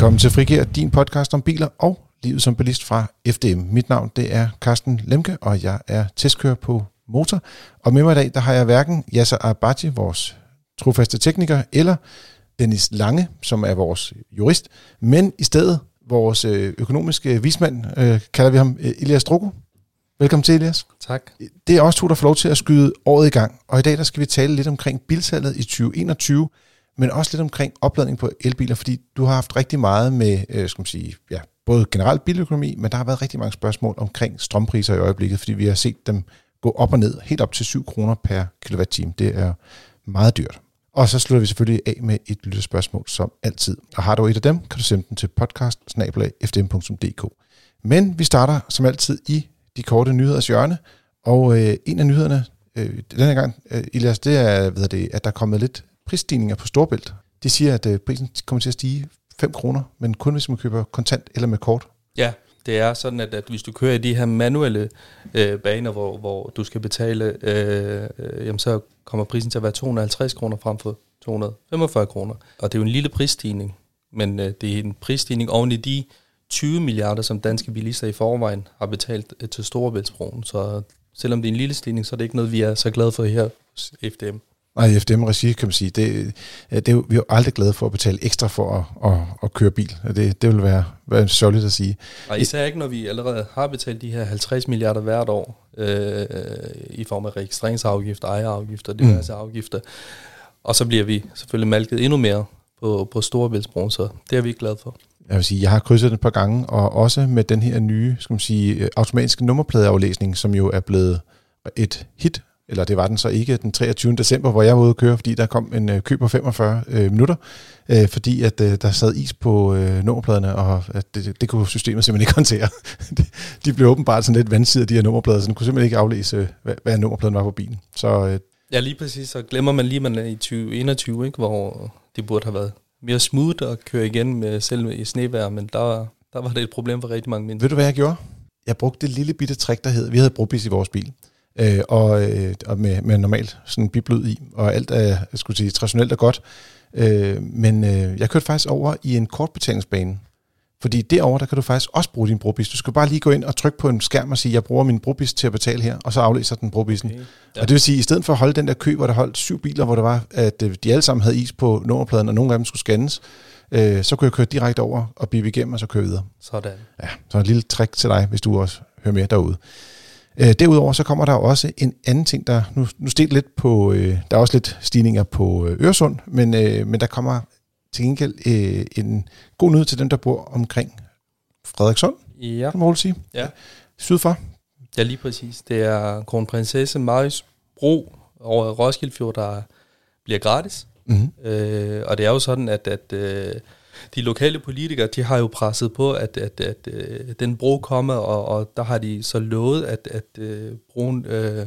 Velkommen til Frigir, din podcast om biler og livet som bilist fra FDM. Mit navn det er Carsten Lemke, og jeg er testkører på motor. Og med mig i dag, der har jeg hverken Yasser Abadji, vores trofaste tekniker, eller Dennis Lange, som er vores jurist, men i stedet vores øh, økonomiske vismand, øh, kalder vi ham øh, Elias Drugo. Velkommen til, Elias. Tak. Det er også to, der får lov til at skyde året i gang. Og i dag der skal vi tale lidt omkring bilsalget i 2021, men også lidt omkring opladning på elbiler, fordi du har haft rigtig meget med, øh, skal man sige, ja, både generelt biløkonomi, men der har været rigtig mange spørgsmål omkring strømpriser i øjeblikket, fordi vi har set dem gå op og ned, helt op til 7 kroner per kilowatt-time. Det er meget dyrt. Og så slutter vi selvfølgelig af med et lille spørgsmål som altid. Og har du et af dem, kan du sende den til podcast Men vi starter som altid i de korte nyheders hjørne. Og øh, en af nyhederne øh, denne gang, øh, Elias, det er, ved det, at der er kommet lidt prisstigninger på Storbælt. De siger, at øh, prisen kommer til at stige 5 kroner, men kun hvis man køber kontant eller med kort. Ja, det er sådan, at, at hvis du kører i de her manuelle øh, baner, hvor, hvor du skal betale, øh, øh, jamen så kommer prisen til at være 250 kroner frem for 245 kroner. Og det er jo en lille prisstigning, men øh, det er en prisstigning oven i de 20 milliarder, som danske bilister i forvejen har betalt øh, til Storebæltsbroen. Så selvom det er en lille stigning, så er det ikke noget, vi er så glade for her hos FDM. Nej, i FDM-regi kan man sige, det, det er jo, vi er jo aldrig glade for at betale ekstra for at, at, at køre bil. Det, det vil være, være sørgeligt at sige. Og især ikke, når vi allerede har betalt de her 50 milliarder hvert år øh, i form af registreringsafgifter, ejerafgifter, diverse mm. afgifter. Og så bliver vi selvfølgelig malket endnu mere på, på Storebæltsbroen, så det er vi ikke glade for. Jeg vil sige, jeg har krydset det et par gange, og også med den her nye, skal man sige, automatiske nummerpladeaflæsning, som jo er blevet et hit eller det var den så ikke den 23. december, hvor jeg var ude at køre, fordi der kom en øh, kø på 45 øh, minutter, øh, fordi at øh, der sad is på øh, nummerpladerne, og at det, det kunne systemet simpelthen ikke håndtere. de blev åbenbart sådan lidt vandsidige, de her nummerplader, så den kunne simpelthen ikke aflæse, hvad, hvad nummerpladen var på bilen. Så, øh, ja, lige præcis, så glemmer man lige, at man er i 2021, ikke, hvor det burde have været mere smooth at køre igen med selv i snevejr, men der, der var det et problem for rigtig mange mennesker. Ved du, hvad jeg gjorde? Jeg brugte det lille bitte trick, der hed, vi havde brobis i vores bil øh, og, øh, og med, med normalt sådan biblød i, og alt er, jeg skulle sige, traditionelt og godt. Øh, men øh, jeg kørte faktisk over i en kortbetalingsbane, fordi derover der kan du faktisk også bruge din brobis. Du skal bare lige gå ind og trykke på en skærm og sige, jeg bruger min brobis til at betale her, og så aflæser den brobisen. Okay. Ja. Og det vil sige, at i stedet for at holde den der kø, hvor der holdt syv biler, hvor der var, at øh, de alle sammen havde is på nummerpladen, og nogle af dem skulle scannes, øh, så kunne jeg køre direkte over og bippe igennem, og så køre videre. Sådan. Ja, så et lille trick til dig, hvis du også hører med derude. Øh, derudover så kommer der også en anden ting, der nu, nu steg lidt på, øh, der er også lidt stigninger på øh, Øresund, men, øh, men der kommer til gengæld øh, en god nyhed til dem, der bor omkring Frederikssund, ja. kan man sige. Ja. Sydfor. Ja, lige præcis. Det er kronprinsesse Maris bro over Roskilde Fjord, der bliver gratis. Mm-hmm. Øh, og det er jo sådan, at, at øh, de lokale politikere, de har jo presset på, at, at, at, at den bro kommer, og, og der har de så lovet, at, at øh, broen øh,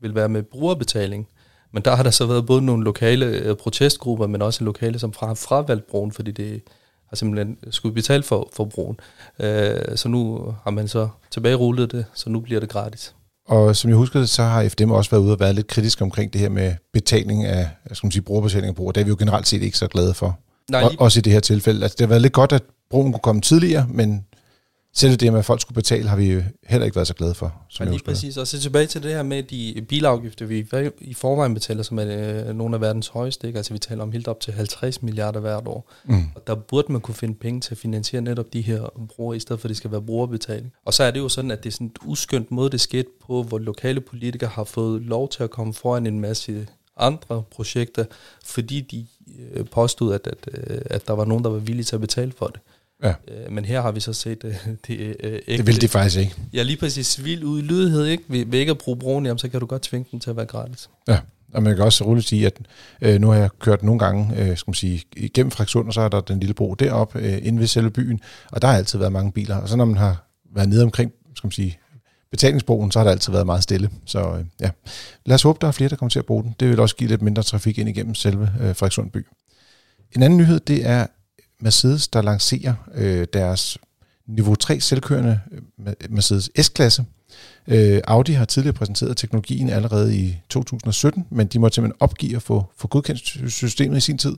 vil være med brugerbetaling. Men der har der så været både nogle lokale øh, protestgrupper, men også lokale, som har fravalgt broen, fordi det har simpelthen skulle betale for, for broen. Øh, så nu har man så tilbagerullet det, så nu bliver det gratis. Og som jeg husker det, så har FDM også været ude og været lidt kritisk omkring det her med betaling af, skal man sige, brugerbetaling af broer. Det er vi jo generelt set ikke så glade for. Nej, lige... Også i det her tilfælde. Altså, det har været lidt godt, at broen kunne komme tidligere, men selv det med, at folk skulle betale, har vi heller ikke været så glade for. Som ja, lige præcis. Og så tilbage til det her med de bilafgifter, vi i forvejen betaler, som er øh, nogle af verdens højeste. Ikke? Altså vi taler om helt op til 50 milliarder hvert år. Mm. Og der burde man kunne finde penge til at finansiere netop de her brugere, i stedet for at det skal være brugerbetaling. Og så er det jo sådan, at det er sådan et uskyndt måde, det skete på, hvor lokale politikere har fået lov til at komme foran en masse andre projekter, fordi de øh, påstod, at, at, øh, at der var nogen, der var villige til at betale for det. Ja. Øh, men her har vi så set øh, det øh, ikke. Det vil de faktisk ikke. Ja, lige præcis. Vild udlydighed, ikke? Ved, ved ikke at bruge broen, jamen, så kan du godt tvinge dem til at være gratis. Ja, og man kan også roligt sige, at øh, nu har jeg kørt nogle gange, øh, skal man sige, igennem Fraktion, og så er der den lille bro deroppe, øh, inde ved selve byen, og der har altid været mange biler. Og så når man har været nede omkring, skal man sige, betalingsbroen, så har det altid været meget stille. Så øh, ja, lad os håbe, der er flere, der kommer til at bruge den. Det vil også give lidt mindre trafik ind igennem selve øh, Frederikssund by. En anden nyhed, det er Mercedes, der lancerer øh, deres niveau 3 selvkørende øh, Mercedes S-klasse. Øh, Audi har tidligere præsenteret teknologien allerede i 2017, men de måtte simpelthen opgive at få, få godkendt systemet i sin tid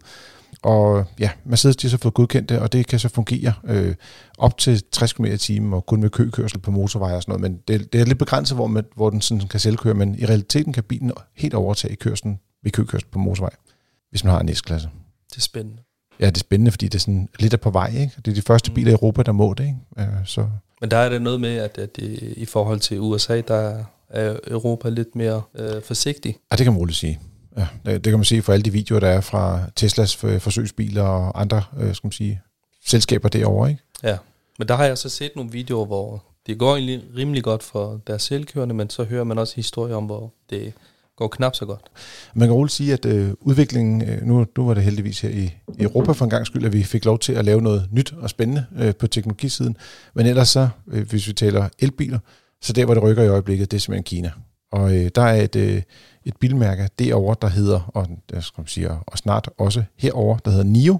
og ja, Mercedes de har så fået godkendt det, og det kan så fungere øh, op til 60 km i timen, og kun med køkørsel på motorveje og sådan noget, men det, det er lidt begrænset, hvor, man, hvor den sådan kan selvkøre, men i realiteten kan bilen helt overtage kørselen ved køkørsel på motorvej, hvis man har en S-klasse. Det er spændende. Ja, det er spændende, fordi det er sådan lidt af på vej, ikke? Det er de første biler i Europa, der må det, ikke? Øh, så. Men der er det noget med, at, at i forhold til USA, der er Europa lidt mere øh, forsigtig. Ja, det kan man roligt sige. Ja, det, det kan man se fra alle de videoer, der er fra Teslas forsøgsbiler og andre øh, skal man sige, selskaber derovre. Ikke? Ja, men der har jeg så set nogle videoer, hvor det går egentlig rimelig godt for deres selvkørende, men så hører man også historier om, hvor det går knap så godt. Man kan roligt sige, at øh, udviklingen, øh, nu, nu var det heldigvis her i, i Europa for en gang skyld, at vi fik lov til at lave noget nyt og spændende øh, på teknologisiden. Men ellers så, øh, hvis vi taler elbiler, så der, hvor det rykker i øjeblikket, det er simpelthen Kina. Og øh, der er et, øh, et bilmærke derovre, der hedder, og, jeg skal sige, og snart også herover, der hedder NIO.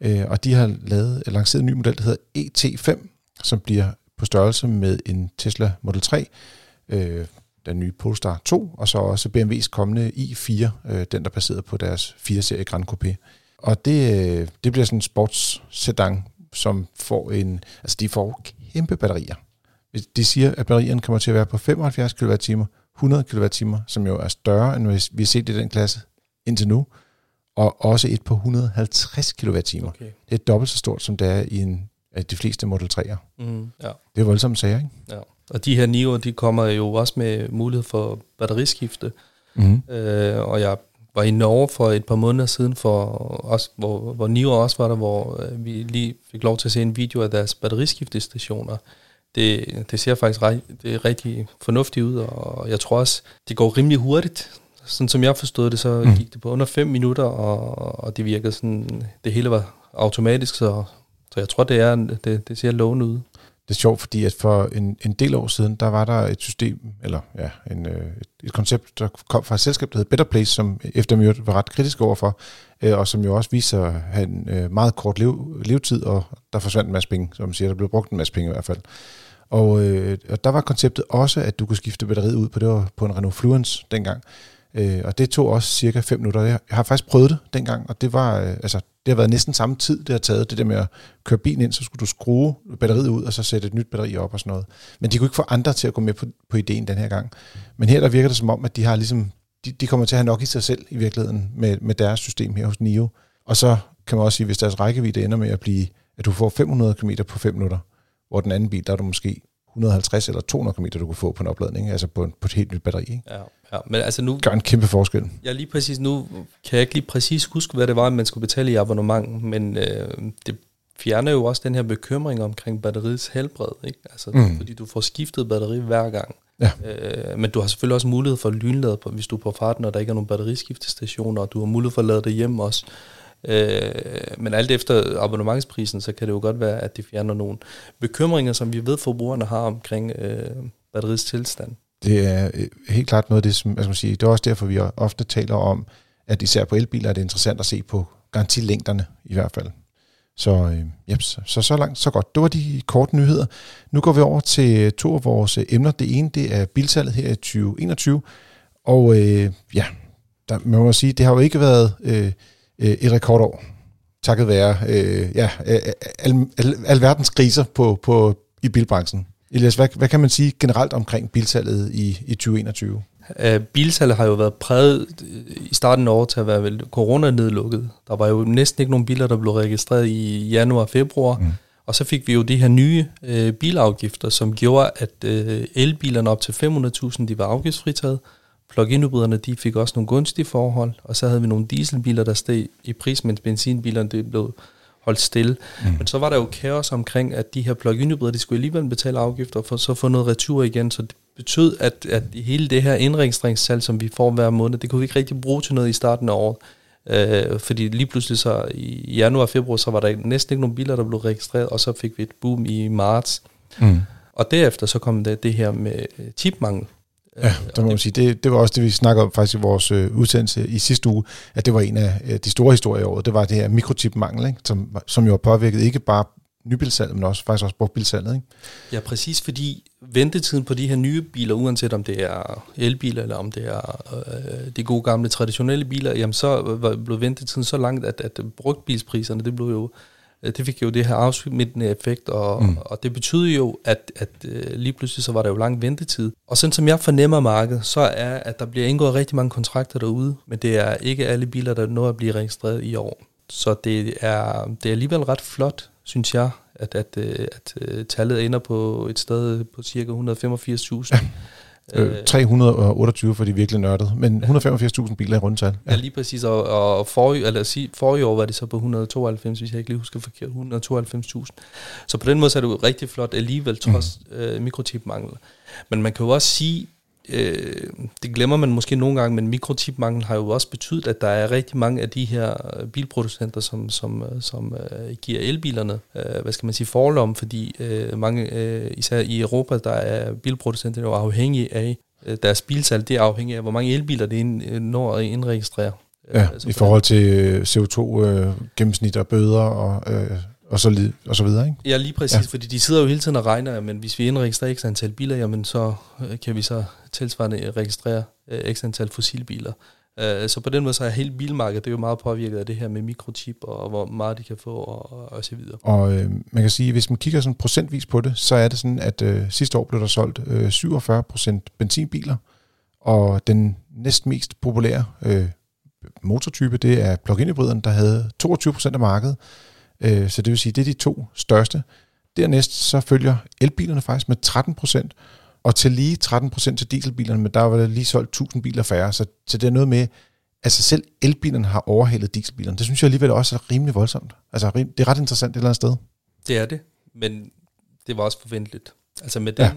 Øh, og de har lavet, øh, lanceret en ny model, der hedder ET5, som bliver på størrelse med en Tesla Model 3, øh, den nye Polestar 2, og så også BMW's kommende i4, øh, den der er baseret på deres 4-serie Grand Coupé. Og det, øh, det bliver sådan en sportssedan, som får en, altså de får kæmpe batterier. De siger, at batterierne kommer til at være på 75 kWh, 100 kWh, som jo er større, end vi har set i den klasse indtil nu, og også et på 150 kWh. Okay. Det er dobbelt så stort, som det er i en af de fleste Model 3'er. Mm, ja. Det er voldsomt sager, ikke? Ja. Og de her Nio, de kommer jo også med mulighed for batteriskifte. Mm. Øh, og jeg var i Norge for et par måneder siden, for os, hvor, hvor Nio også var der, hvor øh, vi lige fik lov til at se en video af deres batteriskiftestationer det, det ser faktisk rej, det er rigtig fornuftigt ud, og jeg tror også, det går rimelig hurtigt. Sådan som jeg forstod det, så mm. gik det på under 5 minutter, og, og det virkede sådan, det hele var automatisk, så, så jeg tror, det, er, det, det ser lovende ud. Det er sjovt, fordi at for en, en del år siden, der var der et system, eller ja, en, øh, et, et koncept, der kom fra et selskab, der hed Better Place, som efter var ret kritisk overfor, øh, og som jo også viser at have en øh, meget kort lev, levetid, og der forsvandt en masse penge, som man siger, der blev brugt en masse penge i hvert fald. Og, øh, og der var konceptet også, at du kunne skifte batteriet ud på, det var på en Renault Fluence dengang. Øh, og det tog også cirka 5 minutter. Jeg har faktisk prøvet det dengang, og det var, øh, altså, det har været næsten samme tid, det har taget. Det der med at køre bilen ind, så skulle du skrue batteriet ud, og så sætte et nyt batteri op og sådan noget. Men de kunne ikke få andre til at gå med på, på ideen den her gang. Men her der virker det som om, at de har ligesom, de, de kommer til at have nok i sig selv i virkeligheden med, med deres system her hos NIO. Og så kan man også sige, hvis deres rækkevidde ender med at blive, at du får 500 km på 5 minutter, hvor den anden bil, der er du måske 150 eller 200 km, du kunne få på en opladning, altså på, en, på et helt nyt batteri. Ikke? Ja, ja, men altså nu... Gør en kæmpe forskel. Ja, lige præcis. Nu kan jeg ikke lige præcis huske, hvad det var, man skulle betale i abonnement, men øh, det fjerner jo også den her bekymring omkring batteriets helbred, ikke? Altså, mm. fordi du får skiftet batteri hver gang. Ja. Øh, men du har selvfølgelig også mulighed for at lynlade, på, hvis du er på farten, og der ikke er nogen batteriskiftestationer, og du har mulighed for at lade det hjem også. Øh, men alt efter abonnementsprisen, så kan det jo godt være, at det fjerner nogle bekymringer, som vi ved, forbrugerne har omkring øh, batteriets tilstand. Det er øh, helt klart noget af det, som jeg skal sige, det er også derfor, vi ofte taler om, at især på elbiler er det interessant at se på garantilængderne i hvert fald. Så, øh, yep, så, så så langt, så godt. Det var de korte nyheder. Nu går vi over til to af vores emner. Det ene, det er bilsalget her i 2021. Og øh, ja, der, man må sige, det har jo ikke været øh, øh, et rekordår, takket være øh, ja, al, al, al verdens kriser på, på, i bilbranchen. Elias, hvad, hvad kan man sige generelt omkring bilsalget i, i 2021? Uh, bilsalget har jo været præget i starten af året til at være vel corona-nedlukket. Der var jo næsten ikke nogen biler, der blev registreret i januar og februar. Mm. Og så fik vi jo de her nye uh, bilafgifter, som gjorde, at uh, elbilerne op til 500.000, de var afgiftsfritaget, Plug-in-hybriderne, de fik også nogle gunstige forhold, og så havde vi nogle dieselbiler, der steg i pris, mens benzinbilerne det blev holdt stille. Mm. Men så var der jo kaos omkring, at de her plug-in hybrider, de skulle alligevel betale afgifter, for så få noget retur igen, så det betød, at, at hele det her indregistreringssalg, som vi får hver måned, det kunne vi ikke rigtig bruge til noget i starten af året. Øh, fordi lige pludselig så i januar og februar, så var der næsten ikke nogen biler, der blev registreret, og så fik vi et boom i marts. Mm. Og derefter så kom det, det her med chipmangel, Ja, det må man sige. Det, det var også det, vi snakkede om faktisk i vores øh, udsendelse i sidste uge, at det var en af øh, de store historier i året. Det var det her mikrochipmangel, ikke? Som, som jo har påvirket ikke bare nybilsalget, men også faktisk også brugtbilsalget. Ikke? Ja, præcis, fordi ventetiden på de her nye biler, uanset om det er elbiler, eller om det er øh, de gode gamle traditionelle biler, jamen så var, blev ventetiden så langt, at, at brugtbilspriserne, det blev jo Øh, det fik jo det her afsmittende effekt, og, mm. og det betyder jo, at, at øh, lige pludselig så var der jo lang ventetid. Og sådan som jeg fornemmer markedet, så er, at der bliver indgået rigtig mange kontrakter derude, men det er ikke alle biler, der når at blive registreret i år. Så det er, det er alligevel ret flot, synes jeg, at, at, øh, at, at tallet ender på et sted på cirka 185.000. Ja. Øh, 328 for de virkelig nørdede, men 185.000 biler i rundtal. Ja. ja, lige præcis, og, og for, eller forrige år var det så på 192, hvis jeg ikke lige husker forkert, 192.000. Så på den måde så er det jo rigtig flot alligevel, trods mm. øh, mikrochipmangel. Men man kan jo også sige, øh, det glemmer man måske nogle gange, men mikrochipmangel har jo også betydet, at der er rigtig mange af de her bilproducenter, som, som, som øh, giver elbilerne, øh, hvad skal man sige, forlom, fordi øh, mange, øh, især i Europa, der er bilproducenter jo afhængige af, øh, deres bilsalg, det er afhængigt af, hvor mange elbiler det øh, når at indregistrere. Ja, altså i forhold til øh, CO2-gennemsnit og bøder og øh, og så, li- og så videre, ikke? Ja, lige præcis, ja. fordi de sidder jo hele tiden og regner, men hvis vi indregistrerer x antal biler, jamen så øh, kan vi så tilsvarende registrere øh, x antal fossilbiler. Øh, så på den måde så er hele bilmarkedet det er jo meget påvirket af det her med mikrochip, og hvor meget de kan få, og, og så videre. Og øh, man kan sige, hvis man kigger sådan procentvis på det, så er det sådan, at øh, sidste år blev der solgt øh, 47 procent benzinbiler, og den næst mest populære øh, motortype, det er plug-in hybrideren, der havde 22 procent af markedet, Øh, så det vil sige, det er de to største. Dernæst så følger elbilerne faktisk med 13 procent, og til lige 13 procent til dieselbilerne, men der var der lige solgt 1000 biler færre, så, så det er noget med, altså selv elbilerne har overhalet dieselbilerne. Det synes jeg alligevel også er rimelig voldsomt. Altså det er ret interessant et eller andet sted. Det er det, men det var også forventeligt. Altså med den, ja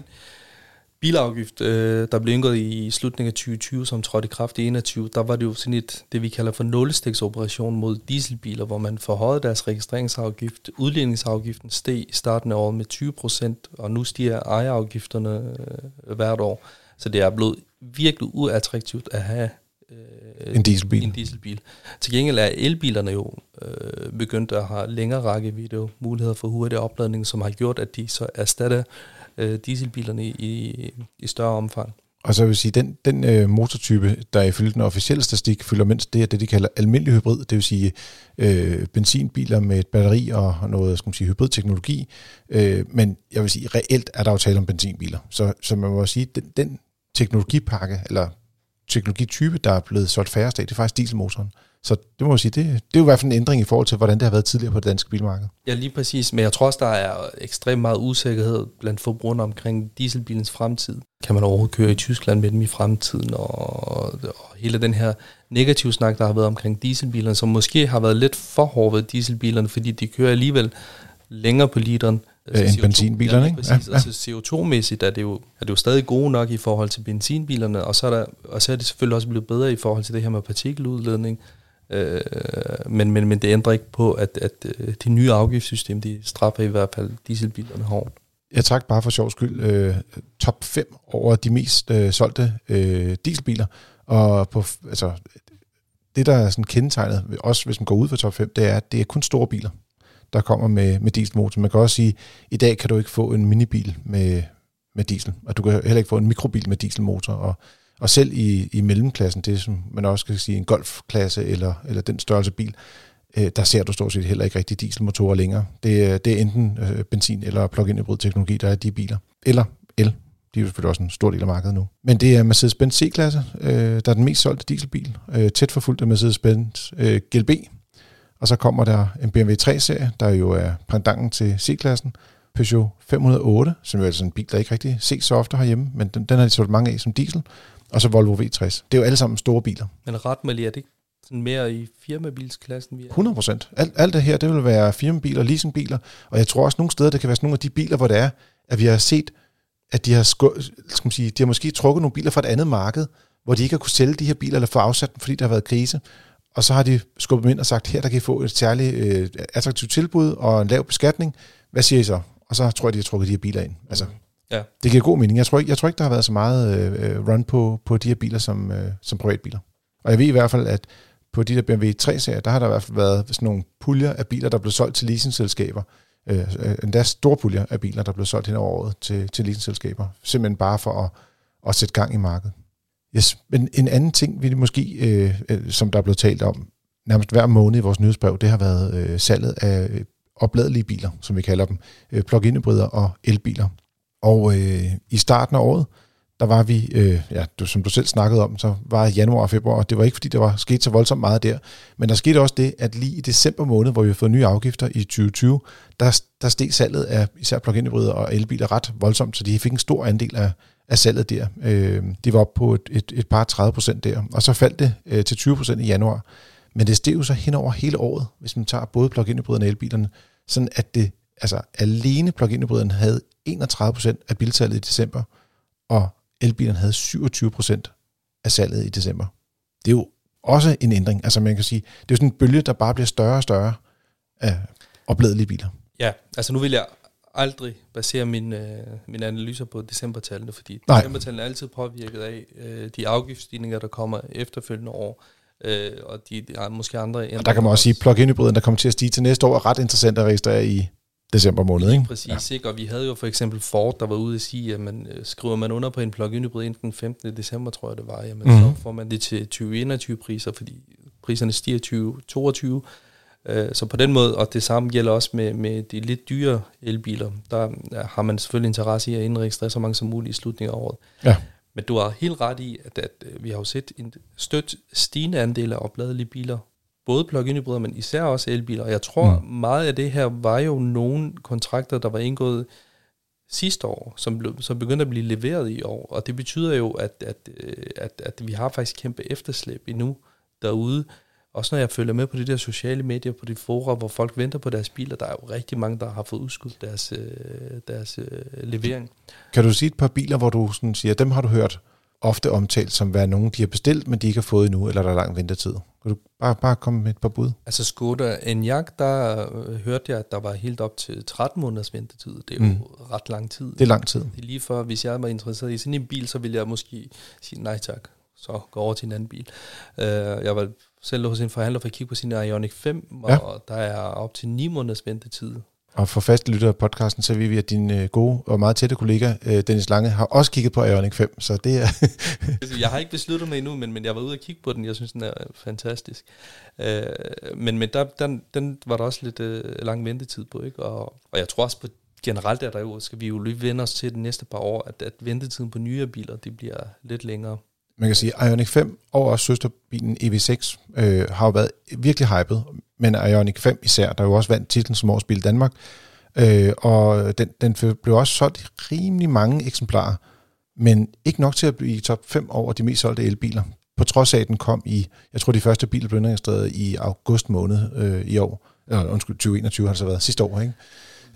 bilafgift, øh, der blev indgået i slutningen af 2020, som trådte i kraft i 21, der var det jo sådan et, det vi kalder for nålestiksoperation mod dieselbiler, hvor man forhøjede deres registreringsafgift. Udligningsafgiften steg i starten af året med 20 procent, og nu stiger ejerafgifterne øh, hvert år. Så det er blevet virkelig uattraktivt at have øh, en dieselbil. En dieselbil. Til gengæld er elbilerne jo øh, begyndt at have længere rækkevidde muligheder for hurtig opladning, som har gjort, at de så erstatter øh, dieselbilerne i, i større omfang. Og så vil sige, den, den øh, motortype, der ifølge den officielle statistik fylder mindst, det er det, de kalder almindelig hybrid, det vil sige øh, benzinbiler med et batteri og noget skal man sige, hybridteknologi. Øh, men jeg vil sige, reelt er der jo tale om benzinbiler. Så, så man må sige, den, den teknologipakke, eller teknologitype, der er blevet solgt færre af, det er faktisk dieselmotoren. Så det må man sige, det, det er jo i hvert fald en ændring i forhold til, hvordan det har været tidligere på det danske bilmarked. Ja, lige præcis. Men jeg tror også, der er ekstremt meget usikkerhed blandt forbrugerne omkring dieselbilens fremtid. Kan man overhovedet køre i Tyskland med dem i fremtiden? Og, og hele den her negative snak, der har været omkring dieselbilerne, som måske har været lidt for hård ved dieselbilerne, fordi de kører alligevel længere på literen. Altså end CO2, benzinbilerne, ja, ikke? Præcis. Ja, ja. Altså CO2-mæssigt er det, jo, er det jo stadig gode nok i forhold til benzinbilerne, og så er, der, og så er det selvfølgelig også blevet bedre i forhold til det her med partikeludledning. Øh, men, men, men det ændrer ikke på, at, at det de nye afgiftssystem, de straffer i hvert fald dieselbilerne hårdt. Jeg trak bare for sjov skyld. Øh, top 5 over de mest øh, solgte øh, dieselbiler, og på, altså, det, der er sådan kendetegnet, også hvis man går ud for top 5, det er, at det er kun store biler, der kommer med, med dieselmotor. Man kan også sige, at i dag kan du ikke få en minibil med, med diesel, og du kan heller ikke få en mikrobil med dieselmotor, og og selv i, i mellemklassen, det som man også kan sige en golfklasse eller, eller den størrelse bil, øh, der ser du stort set heller ikke rigtig dieselmotorer længere. Det, øh, det er enten øh, benzin- eller plug-in hybrid teknologi, der er de biler. Eller el. De er jo selvfølgelig også en stor del af markedet nu. Men det er Mercedes-Benz C-klasse, øh, der er den mest solgte dieselbil. Øh, tæt forfulgt af Mercedes-Benz øh, GLB. Og så kommer der en BMW 3-serie, der jo er pendanten til C-klassen. Peugeot 508, som jo er sådan en bil, der ikke rigtig ses så ofte herhjemme, men den, den har de solgt mange af som diesel og så Volvo V60. Det er jo alle sammen store biler. Men ret med er det ikke sådan mere i firmabilsklassen? Vi er? 100 procent. Alt, alt det her, det vil være firmabiler, leasingbiler, og jeg tror også nogle steder, det kan være sådan nogle af de biler, hvor det er, at vi har set, at de har, sko- skal man sige, de har måske trukket nogle biler fra et andet marked, hvor de ikke har kunne sælge de her biler, eller få afsat dem, fordi der har været krise. Og så har de skubbet dem ind og sagt, her der kan I få et særligt øh, attraktivt tilbud og en lav beskatning. Hvad siger I så? Og så tror jeg, de har trukket de her biler ind. Altså, Ja. Det giver god mening. Jeg tror ikke, jeg tror ikke der har været så meget øh, øh, run på, på de her biler som, øh, som privatbiler. Og jeg ved i hvert fald, at på de der BMW 3-serier, der har der i hvert fald været sådan nogle puljer af biler, der blev solgt til leasingselskaber, øh, øh, endda store puljer af biler, der blev solgt hen over året til, til leasingselskaber. Simpelthen bare for at, at sætte gang i markedet. Yes. Men en anden ting, vi måske, øh, øh som der er blevet talt om nærmest hver måned i vores nyhedsbrev, det har været øh, salget af opladelige biler, som vi kalder dem, øh, plug-in hybrider og elbiler. Og øh, i starten af året, der var vi, øh, ja, du, som du selv snakkede om, så var januar og februar, og det var ikke fordi, der var sket så voldsomt meget der, men der skete også det, at lige i december måned, hvor vi har fået nye afgifter i 2020, der, der steg salget af især plug-in hybrider og elbiler ret voldsomt, så de fik en stor andel af, af salget der. Øh, de var op på et, et, et par 30 procent der, og så faldt det øh, til 20 procent i januar. Men det steg jo så hen over hele året, hvis man tager både plug-in hybriderne og elbilerne, sådan at det, altså alene plug-in hybriderne havde 31 procent af bilsalget i december, og elbilerne havde 27 procent af salget i december. Det er jo også en ændring. Altså man kan sige, det er jo sådan en bølge, der bare bliver større og større af opladelige biler. Ja, altså nu vil jeg aldrig basere mine, øh, mine analyser på decembertallene, fordi Nej. decembertallene er altid påvirket af øh, de afgiftsstigninger, der kommer efterfølgende år, øh, og de, de er måske andre... Og der kan man også sige, at plug-in hybriden, der kommer til at stige til næste år, er ret interessant at registrere i december måned, ikke? Præcis, ja. ikke? og vi havde jo for eksempel Ford, der var ude at sige, at man, øh, skriver man under på en plug-in hybrid inden den 15. december, tror jeg det var, jamen, mm. så får man det til 2021 priser, fordi priserne stiger 2022, Øh, så på den måde, og det samme gælder også med, med de lidt dyre elbiler, der har man selvfølgelig interesse i at indregistrere så mange som muligt i slutningen af året. Ja. Men du har helt ret i, at, at øh, vi har jo set en stødt stigende andel af opladelige biler, både plug-in hybrider, men især også elbiler. Og jeg tror, mm. meget af det her var jo nogle kontrakter, der var indgået sidste år, som, blev, som begyndte at blive leveret i år. Og det betyder jo, at, at, øh, at, at vi har faktisk kæmpe efterslæb endnu derude, også når jeg følger med på de der sociale medier, på de fora, hvor folk venter på deres biler, der er jo rigtig mange, der har fået udskudt deres, øh, deres øh, levering. Kan du sige et par biler, hvor du sådan siger, dem har du hørt ofte omtalt som være nogen, de har bestilt, men de ikke har fået endnu, eller der er lang ventetid? Kan du bare, bare komme med et par bud? Altså Skoda Enyaq, der øh, hørte jeg, at der var helt op til 13 måneders ventetid. Det er jo mm. ret lang tid. Det er lang tid. Det er lige for, hvis jeg var interesseret i sådan en bil, så ville jeg måske sige nej tak, så gå over til en anden bil. Uh, jeg var selv hos en forhandler for at kigge på sin Ioniq 5, ja. og der er op til 9 måneders ventetid. Og for faste lytter af podcasten, så vil vi, at din øh, gode og meget tætte kollega, øh, Dennis Lange, har også kigget på Ionic 5, så det er... jeg har ikke besluttet mig endnu, men, men jeg var ude og kigge på den, jeg synes, den er øh, fantastisk. Øh, men men der, den, den var der også lidt øh, lang ventetid på, ikke? Og, og jeg tror også på generelt er der jo, skal vi jo lige vende os til de næste par år, at, at ventetiden på nye biler, det bliver lidt længere man kan sige, Ioniq 5 og også søsterbilen EV6 øh, har jo været virkelig hyped, men Ioniq 5 især, der jo også vandt titlen som årsbil i Danmark, øh, og den, den blev også solgt i rimelig mange eksemplarer, men ikke nok til at blive i top 5 over de mest solgte elbiler, på trods af, at den kom i, jeg tror de første biler blev registreret i august måned øh, i år, eller undskyld, 2021 har det så været sidste år, ikke?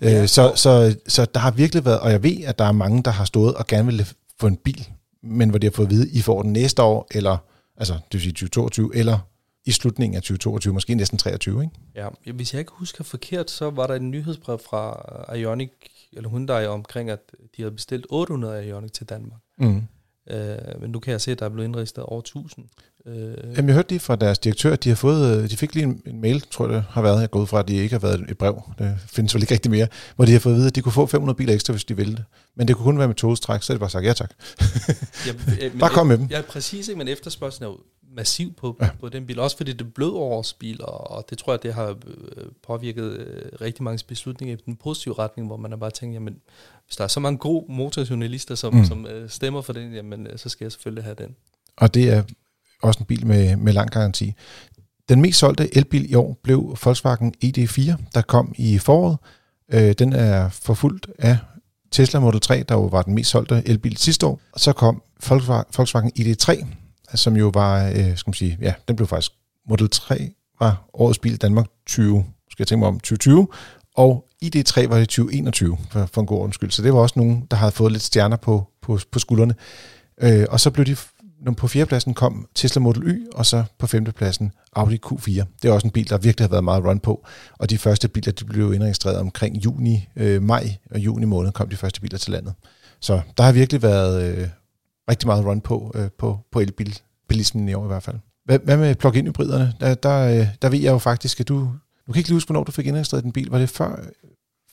Ja. Øh, så, så, så der har virkelig været, og jeg ved, at der er mange, der har stået og gerne vil få en bil men hvor de har fået at vide, at I får den næste år, eller altså det vil sige 2022, eller i slutningen af 2022, måske næsten 23, ikke? Ja, hvis jeg ikke husker forkert, så var der en nyhedsbrev fra Ionic, eller Hyundai, omkring, at de havde bestilt 800 Ionic til Danmark. Mm. Øh, men nu kan jeg se, at der er blevet indristet over 1000. Øh. Jamen, jeg hørte lige fra deres direktør, at de har fået, øh, de fik lige en, en mail, tror jeg det har været, jeg går ud fra, at det ikke har været et brev, det findes vel ikke rigtig mere, hvor de har fået at vide, at de kunne få 500 biler ekstra, hvis de ville det. Men det kunne kun være med togstræk, så er det bare sagt, ja tak. ja, men, bare kom med dem. Ja, præcis, ikke? men efterspørgselen er jo massiv på, ja. på den bil, også fordi det er blødårsbil, og, og det tror jeg, det har øh, påvirket øh, rigtig mange beslutninger i den positive retning, hvor man har bare tænkt, jamen, hvis der er så mange gode motorjournalister, som, mm. som øh, stemmer for den, jamen, så skal jeg selvfølgelig have den. Og det er også en bil med, med lang garanti. Den mest solgte elbil i år blev Volkswagen ID4, der kom i foråret. Øh, den er forfulgt af Tesla Model 3, der jo var den mest solgte elbil sidste år. Så kom Volkswagen ID3, som jo var, øh, skal man sige, ja, den blev faktisk, Model 3 var årets bil i Danmark 20, skal jeg tænke mig om, 2020, og ID3 var det 2021, for, for en god undskyld. Så det var også nogen, der havde fået lidt stjerner på, på, på skuldrene. Øh, og så blev de på fjerdepladsen kom Tesla Model Y, og så på femtepladsen Audi Q4. Det er også en bil, der virkelig har været meget run på, og de første biler de blev indregistreret omkring juni, øh, maj og juni måned kom de første biler til landet. Så der har virkelig været øh, rigtig meget run på, øh, på, på elbilismen i år i hvert fald. Hvad, hvad med plug-in hybriderne? Der, der, øh, der ved jeg jo faktisk, at du, du kan ikke lige huske, hvornår du fik indregistreret din bil. Var det før,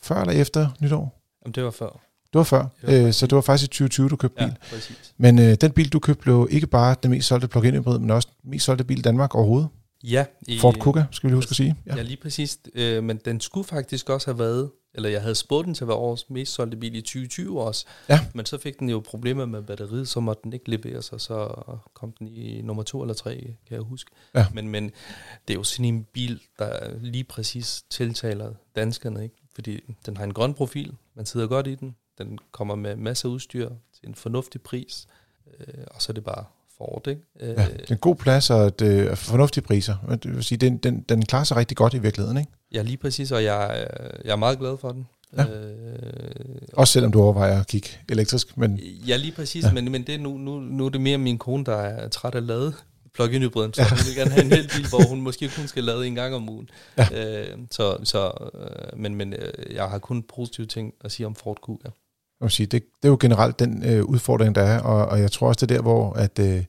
før eller efter nytår? Jamen, det var før. Det var før, Det var øh, så det var faktisk i 2020, du købte Ja, bil. præcis. Men øh, den bil, du købte, blev ikke bare den mest solgte plug-in hybrid, men også den mest solgte bil i Danmark overhovedet. Ja, i, Ford Kuga, skal vi lige huske at sige. Ja. ja, lige præcis. Øh, men den skulle faktisk også have været, eller jeg havde spået den til at være årets mest solgte bil i 2020 også. Ja. Men så fik den jo problemer med batteriet, så måtte den ikke leveres, og så kom den i nummer to eller tre, kan jeg huske. Ja. Men, men det er jo sådan en bil, der lige præcis tiltaler danskerne, ikke? Fordi den har en grøn profil, man sidder godt i den, den kommer med masser af udstyr til en fornuftig pris, øh, og så er det bare Ford, ikke? Øh, Ja, det er en god plads og et, øh, fornuftige priser. Det vil sige, den, den, den klarer sig rigtig godt i virkeligheden, ikke? Ja, lige præcis, og jeg, er- jeg er meget glad for den. Ja. Øh, Også selvom du overvejer at kigge elektrisk, men ja, lige præcis, Ja. ja. men, men det nu, nu, nu er det mere min kone, der er træt af lade plug-in hybriden, så hun vil gerne have en elbil, hvor hun måske kun skal lade en gang om ugen. Ja. Øh, så, så, øh, men, men øh, jeg har kun positive ting at sige om Ford Kuga jeg sige, det, det er jo generelt den øh, udfordring, der er, og, og jeg tror også, det er der, hvor at, øh,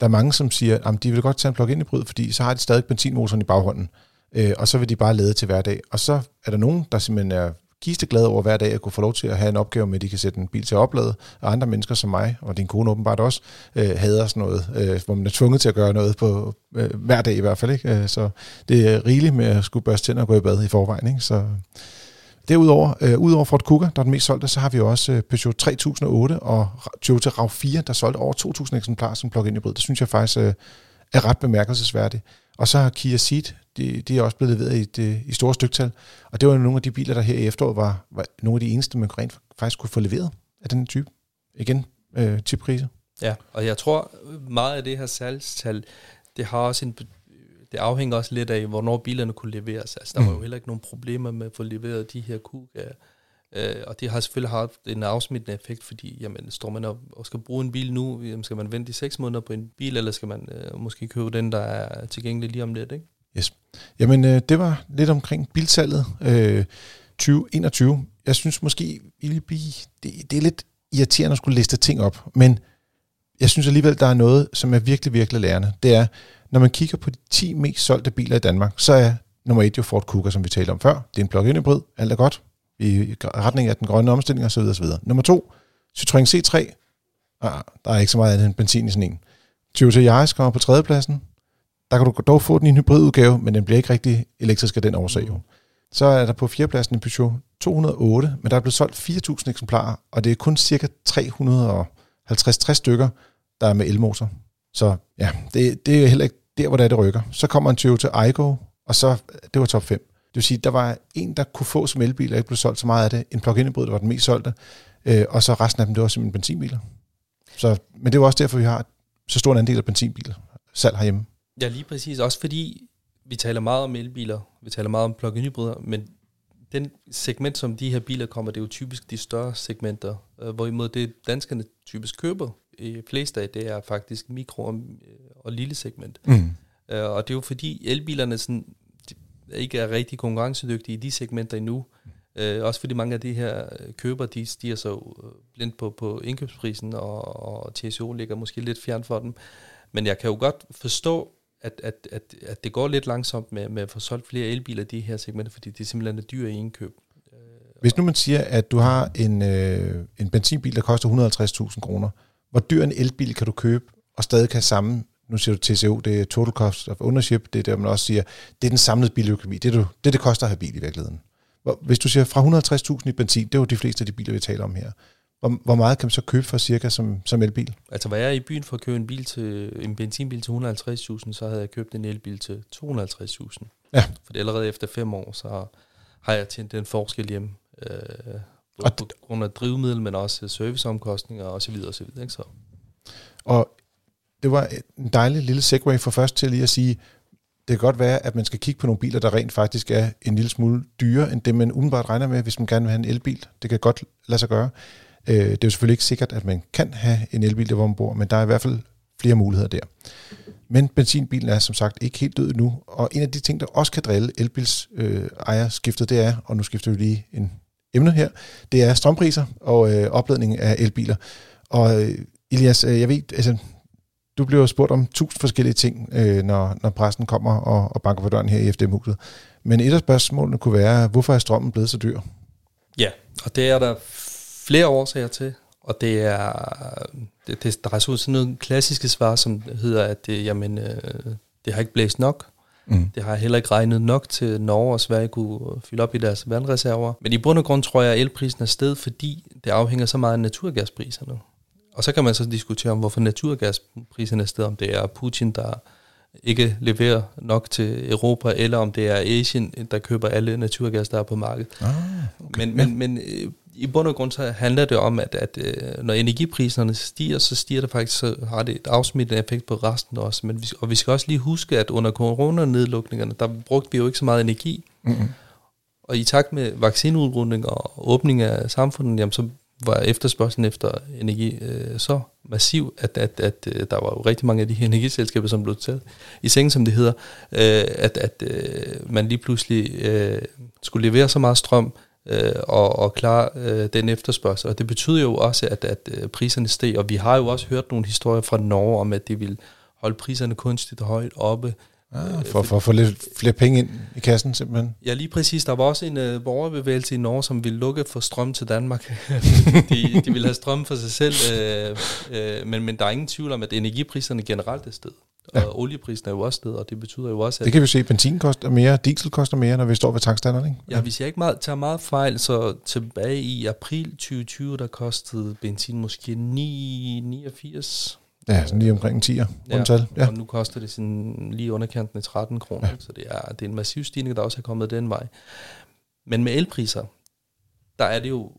der er mange, som siger, at de vil godt tage en plug-in hybrid, fordi så har de stadig benzinmotoren i baghånden, øh, og så vil de bare lade til hverdag. Og så er der nogen, der simpelthen er kisteglade over hver dag at kunne få lov til at have en opgave med, at de kan sætte en bil til at oplade, og andre mennesker som mig, og din kone åbenbart også, øh, hader sådan noget, øh, hvor man er tvunget til at gøre noget på øh, hver dag i hvert fald. Ikke? Øh, så det er rigeligt med at skulle børste tænder og gå i bad i forvejen. Ikke? Så Derudover, øh, udover Ford Kuga, der er den mest solgte, så har vi også øh, Peugeot 3008 og Toyota RAV4, der solgte over 2.000 eksemplarer som plug-in hybrid. Det synes jeg faktisk øh, er ret bemærkelsesværdigt. Og så har Kia Ceed, de, de er også blevet leveret i, et, i store styktal. Og det var jo nogle af de biler, der her i efteråret var, var nogle af de eneste, man rent faktisk kunne få leveret af den type. Igen, øh, priser. Ja, og jeg tror meget af det her salgstal, det har også en, det afhænger også lidt af, hvornår bilerne kunne leveres. Altså, der var Mm. jo heller ikke nogen problemer med at få leveret de her Kuga. Øh, og det har selvfølgelig haft en afsmittende effekt, fordi jamen, står man op og skal bruge en bil nu, jamen, skal man vente i seks måneder på en bil, eller skal man øh, måske købe den, der er tilgængelig lige om lidt, ikke? Jamen, øh, det var lidt omkring bilsalget øh, 2021. Jeg synes måske, Ilby, det, det er lidt irriterende at skulle liste ting op, men jeg synes alligevel, der er noget, som er virkelig, virkelig lærende. Det er, når man kigger på de 10 mest solgte biler i Danmark, så er nummer et jo Ford Kuga, som vi talte om før. Det er en plug-in hybrid, alt er godt. I retning af den grønne omstilling osv. osv. Nummer to, Citroën C3. Ah, der er ikke så meget andet end benzin i sådan en. Toyota Yaris kommer på tredjepladsen. Der kan du dog få den i en hybridudgave, men den bliver ikke rigtig elektrisk af den årsag jo. Så er der på fjerdepladsen en Peugeot 208, men der er blevet solgt 4.000 eksemplarer, og det er kun cirka 350-60 stykker, der er med elmotor. Så ja, det, det er heller ikke der, hvor det, er, det rykker. Så kommer en Toyota Aygo, og så, det var top 5. Det vil sige, der var en, der kunne få som elbil, og ikke blev solgt så meget af det. En plug-in hybrid, der var den mest solgte. Øh, og så resten af dem, det var simpelthen benzinbiler. Så, men det er også derfor, vi har så stor en andel af benzinbiler salg herhjemme. Ja, lige præcis. Også fordi vi taler meget om elbiler, vi taler meget om plug-in hybrider, men den segment, som de her biler kommer, det er jo typisk de større segmenter, øh, hvorimod det danskerne typisk køber i fleste af, det er faktisk mikro- og, og lille segment. Mm. Øh, og det er jo fordi elbilerne sådan, ikke er rigtig konkurrencedygtige i de segmenter endnu. Øh, også fordi mange af de her øh, køber, de stiger så øh, blindt på, på indkøbsprisen, og, og TCO ligger måske lidt fjern for dem. Men jeg kan jo godt forstå, at, at, at, at det går lidt langsomt med, med at få solgt flere elbiler i de her segmenter, fordi det simpelthen er dyre i indkøb. Hvis nu man siger, at du har en, øh, en benzinbil, der koster 150.000 kroner, hvor dyr en elbil kan du købe, og stadig kan samme, nu siger du TCO, det er Total Cost of Ownership, det er der, man også siger, det er den samlede biløkonomi, det er du, det, det koster at have bil i virkeligheden. Hvor, hvis du siger fra 150.000 i benzin, det er jo de fleste af de biler, vi taler om her. Hvor, hvor meget kan man så købe for cirka som, som elbil? Altså, var jeg i byen for at købe en, bil til, en benzinbil til 150.000, så havde jeg købt en elbil til 250.000. Ja. For allerede efter fem år, så har jeg tjent den forskel hjem. Øh, Og på grund af drivmiddel, men også serviceomkostninger og så videre og så videre. Ikke? Så, Og det var en dejlig lille segue for først til lige at sige, det kan godt være, at man skal kigge på nogle biler, der rent faktisk er en lille smule dyrere, end det man umiddelbart regner med, hvis man gerne vil have en elbil. Det kan godt lade sig gøre. Øh, Det er jo selvfølgelig ikke sikkert, at man kan have en elbil, der hvor man bor, men der er i hvert fald flere muligheder der. Men benzinbilen er som sagt ikke helt død nu, og en af de ting, der også kan drille elbils øh, det er, og nu skifter vi lige en emne her, det er strømpriser og øh, opladning af elbiler. Og øh, Elias, øh, jeg ved, altså, du bliver jo spurgt om tusind forskellige ting, øh, når, når pressen kommer og, og banker på døren her i FDM-huset. Men et af spørgsmålene kunne være, hvorfor er strømmen blevet så dyr? Ja, og det er der flere årsager til, og det er, det, det, der er sådan nogle klassiske svar, som hedder, at det, jamen, øh, det har ikke blæst nok, Mm. Det har heller ikke regnet nok til Norge og Sverige kunne fylde op i deres vandreserver. Men i bund og grund tror jeg, at elprisen er sted, fordi det afhænger så meget af naturgaspriserne. Og så kan man så diskutere om, hvorfor naturgaspriserne er sted, om det er Putin, der ikke leverer nok til Europa, eller om det er Asien, der køber alle naturgas, der er på markedet. Ah, okay. Men, men, men øh, i bund og grund så handler det om, at, at øh, når energipriserne stiger, så stiger det faktisk, så har det et afsmittende effekt på resten også. Men vi, og vi skal også lige huske, at under coronanedlukningerne, der brugte vi jo ikke så meget energi. Mm-hmm. Og i takt med vaccineudrunding og åbning af samfundet, jamen, så var efterspørgselen efter energi øh, så massiv, at, at, at øh, der var jo rigtig mange af de her energiselskaber, som blev taget i sengen, som det hedder, øh, at, at øh, man lige pludselig øh, skulle levere så meget strøm, øh, og, og klare øh, den efterspørgsel. Og det betyder jo også, at, at øh, priserne steg, og vi har jo også hørt nogle historier fra Norge om, at de vil holde priserne kunstigt højt oppe. Ah, for, for at få lidt flere penge ind i kassen simpelthen? Ja, lige præcis. Der var også en uh, borgerbevægelse i Norge, som ville lukke for strøm til Danmark. de, de ville have strøm for sig selv, uh, uh, men, men der er ingen tvivl om, at energipriserne generelt er stedet. Ja. Og olieprisen er jo også sted, og det betyder jo også, at... Det kan vi se, benzin koster mere, diesel koster mere, når vi står ved tankstanderen, ikke? Ja, hvis jeg ikke meget, tager meget fejl, så tilbage i april 2020, der kostede benzin måske 9,89. Ja, sådan lige omkring 10 ja, tal. ja, og nu koster det sådan lige underkanten af 13 kroner, ja. så det er, det er en massiv stigning, der også er kommet den vej. Men med elpriser, der er det jo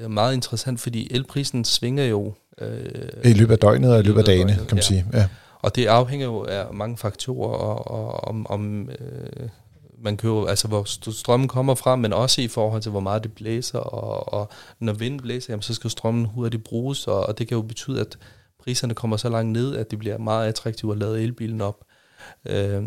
øh, meget interessant, fordi elprisen svinger jo... Øh, I løbet af døgnet og i løbet af dagene, kan man ja. sige. Ja. Og det afhænger jo af mange faktorer, og, og om, om øh, man køber, altså hvor strømmen kommer fra, men også i forhold til, hvor meget det blæser, og, og når vinden blæser, jamen, så skal strømmen hurtigt bruges, og, og det kan jo betyde, at priserne kommer så langt ned, at det bliver meget attraktivt at lade elbilen op. Øh,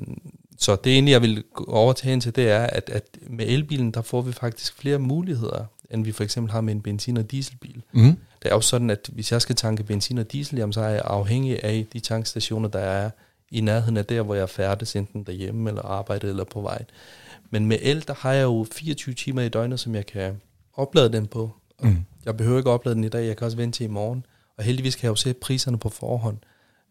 så det egentlig, jeg vil overtage til, det er, at, at med elbilen, der får vi faktisk flere muligheder, end vi for eksempel har med en benzin- og dieselbil. Mm. Det er jo sådan, at hvis jeg skal tanke benzin og diesel, jamen, så er jeg afhængig af de tankstationer, der er i nærheden af der, hvor jeg færdes, enten derhjemme eller arbejde eller på vej. Men med el, der har jeg jo 24 timer i døgnet, som jeg kan oplade den på. Mm. Jeg behøver ikke oplade den i dag, jeg kan også vente til i morgen. Og heldigvis kan jeg jo se priserne på forhånd.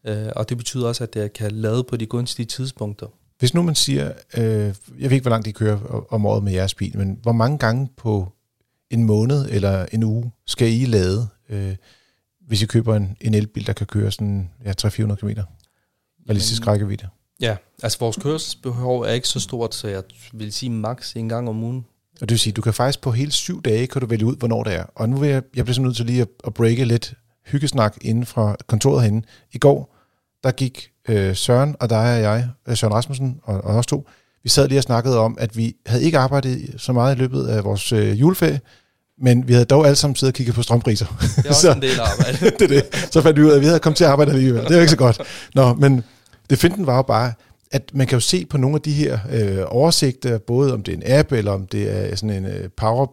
Øh, og det betyder også, at jeg kan lade på de gunstige tidspunkter. Hvis nu man siger, øh, jeg ved ikke, hvor langt de kører om året med jeres bil, men hvor mange gange på en måned eller en uge skal I lade, øh, hvis I køber en, en elbil, der kan køre sådan ja, 300-400 km? Realistisk rækkevidde. Ja, altså vores kørselsbehov er ikke så stort, så jeg vil sige maks en gang om ugen. Og det vil sige, du kan faktisk på hele syv dage, kan du vælge ud, hvornår det er. Og nu vil jeg, jeg bliver så nødt til lige at, at breake lidt hyggesnak inden fra kontoret herinde. I går, der gik øh, Søren og dig og jeg, øh, Søren Rasmussen og, og os to, vi sad lige og snakkede om, at vi havde ikke arbejdet så meget i løbet af vores øh, juleferie, men vi havde dog alle sammen siddet og kigget på strømpriser. Det er også så, en del arbejde. det er det. Så fandt vi ud af, at vi havde kommet til at arbejde alligevel. Det er jo ikke så godt. Nå, men det finden var jo bare, at man kan jo se på nogle af de her øh, oversigter, både om det er en app, eller om det er sådan en øh, Power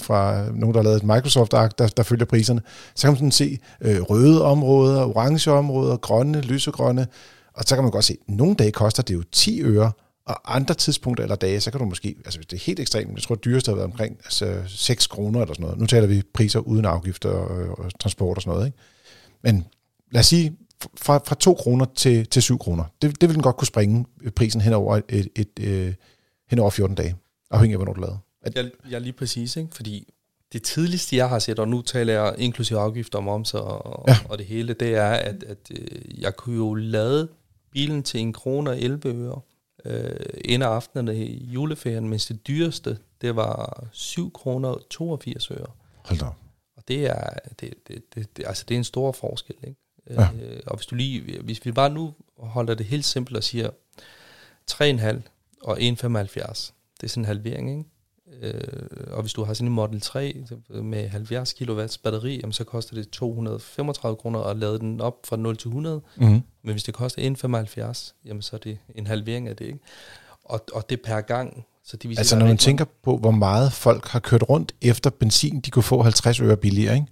fra nogen, der har lavet et Microsoft-ark, der, der følger priserne, så kan man sådan se øh, røde områder, orange områder, grønne, lysegrønne, og så kan man godt se, at nogle dage koster det jo 10 øre, og andre tidspunkter eller dage, så kan du måske, altså hvis det er helt ekstremt, jeg tror, at dyreste har været omkring altså 6 kroner eller sådan noget. Nu taler vi priser uden afgifter og, og transport og sådan noget. Ikke? Men lad os sige, fra, fra 2 kroner til, til 7 kroner. Det, det vil den godt kunne springe prisen hen over, et, et, et, øh, hen over 14 dage, afhængig af, hvornår du lader. At, jeg, jeg lige præcis, ikke? fordi det tidligste, jeg har set, og nu taler jeg inklusive afgifter om moms og, ja. og det hele, det er, at, at øh, jeg kunne jo lade bilen til en krone og 11 øre øh, en af aftenerne i juleferien, mens det dyreste, det var 7 kroner og 82 øre. Hold da. Og det er, det, det, det, det, altså det er en stor forskel, ikke? Ja. Øh, og hvis du lige, hvis vi bare nu holder det helt simpelt og siger 3,5 og 1,75, det er sådan en halvering, ikke? Øh, og hvis du har sådan en Model 3 med 70 kW batteri, jamen, så koster det 235 kroner at lade den op fra 0 til 100. Mm-hmm. Men hvis det koster 1,75, jamen så er det en halvering af det. Ikke? Og, og det er per gang. Så det altså når man tænker på, hvor meget folk har kørt rundt efter benzin, de kunne få 50 øre billigere, ikke?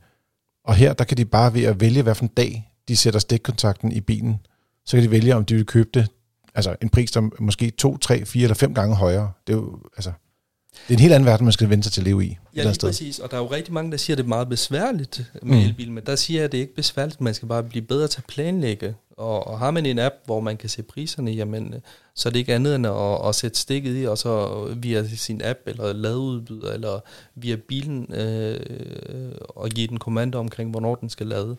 Og her, der kan de bare ved at vælge, hvilken dag de sætter stikkontakten i bilen, så kan de vælge, om de vil købe det, altså en pris, som måske 2, 3, 4 eller 5 gange højere. Det er jo, altså, Det er en helt anden verden, man skal vente sig til at leve i. Ja, lige præcis. Og der er jo rigtig mange, der siger, at det er meget besværligt med mm. elbil, men der siger jeg, at det er ikke besværligt. Man skal bare blive bedre til at planlægge. Og, og har man en app, hvor man kan se priserne, jamen, så er det ikke andet end at, at sætte stikket i, og så via sin app, eller ladeudbyder, eller via bilen, øh, og give den kommando omkring, hvornår den skal lade.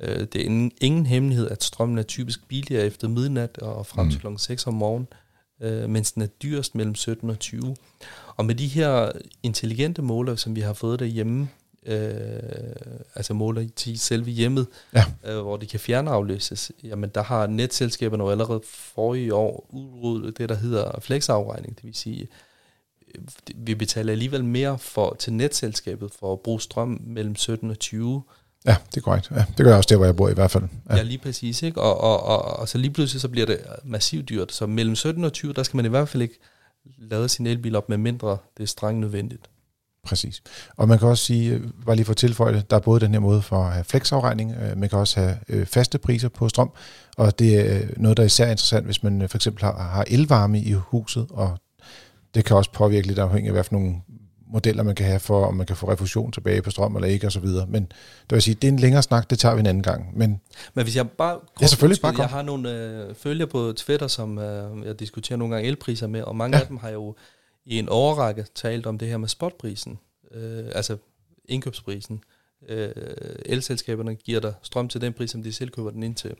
Øh, det er ingen, ingen hemmelighed, at strømmen er typisk billigere efter midnat og frem til mm. kl. 6 om morgenen, øh, mens den er dyrest mellem 17 og 20. Og med de her intelligente måler, som vi har fået derhjemme, øh, altså måler til selve hjemmet, ja. øh, hvor det kan fjernafløses, jamen der har netselskaberne jo allerede forrige år udryddet det, der hedder flexafregning, det vil sige, øh, vi betaler alligevel mere for til netselskabet for at bruge strøm mellem 17 og 20 Ja, det er korrekt. Ja, det gør jeg også der, hvor jeg bor i hvert fald. Ja, ja lige præcis. Ikke? Og, og, og, og så lige pludselig så bliver det massivt dyrt. Så mellem 17 og 20, der skal man i hvert fald ikke lade sin elbil op med mindre, det er strengt nødvendigt. Præcis. Og man kan også sige, øh, bare lige for at tilføje det, der er både den her måde for at have flexafregning, øh, man kan også have øh, faste priser på strøm, og det er noget, der er især interessant, hvis man for eksempel har, har elvarme i huset, og det kan også påvirke lidt afhængig af, hvad for nogle modeller, man kan have for, om man kan få refusion tilbage på strøm eller ikke, og så videre. Men det vil sige, det er en længere snak, det tager vi en anden gang. Men, Men hvis jeg bare... Ja, selvfølgelig bare Jeg har nogle øh, følger på Twitter, som øh, jeg diskuterer nogle gange elpriser med, og mange ja. af dem har jo i en overrække talt om det her med spotprisen, øh, altså indkøbsprisen. Øh, elselskaberne giver dig strøm til den pris, som de selv køber den ind til.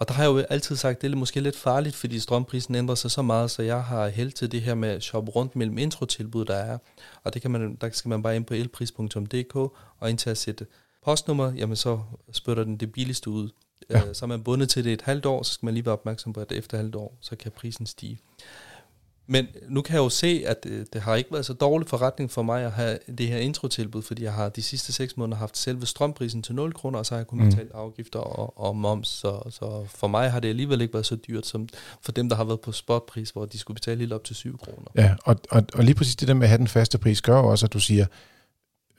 Og der har jeg jo altid sagt, at det er måske lidt farligt, fordi strømprisen ændrer sig så meget, så jeg har held til det her med at shoppe rundt mellem introtilbud, der er. Og det kan man, der skal man bare ind på elpris.dk og indtage sit postnummer, jamen så spytter den det billigste ud. Ja. Øh, så er man bundet til det et halvt år, så skal man lige være opmærksom på, at efter halvt år, så kan prisen stige. Men nu kan jeg jo se, at det, øh, det har ikke været så dårlig forretning for mig at have det her introtilbud, fordi jeg har de sidste seks måneder haft selve strømprisen til 0 kroner, og så har jeg kunnet mm. betale afgifter og, og moms. Så, så for mig har det alligevel ikke været så dyrt som for dem, der har været på spotpris, hvor de skulle betale helt op til 7 kroner. Ja, og, og, og lige præcis det der med at have den faste pris, gør også, at du siger,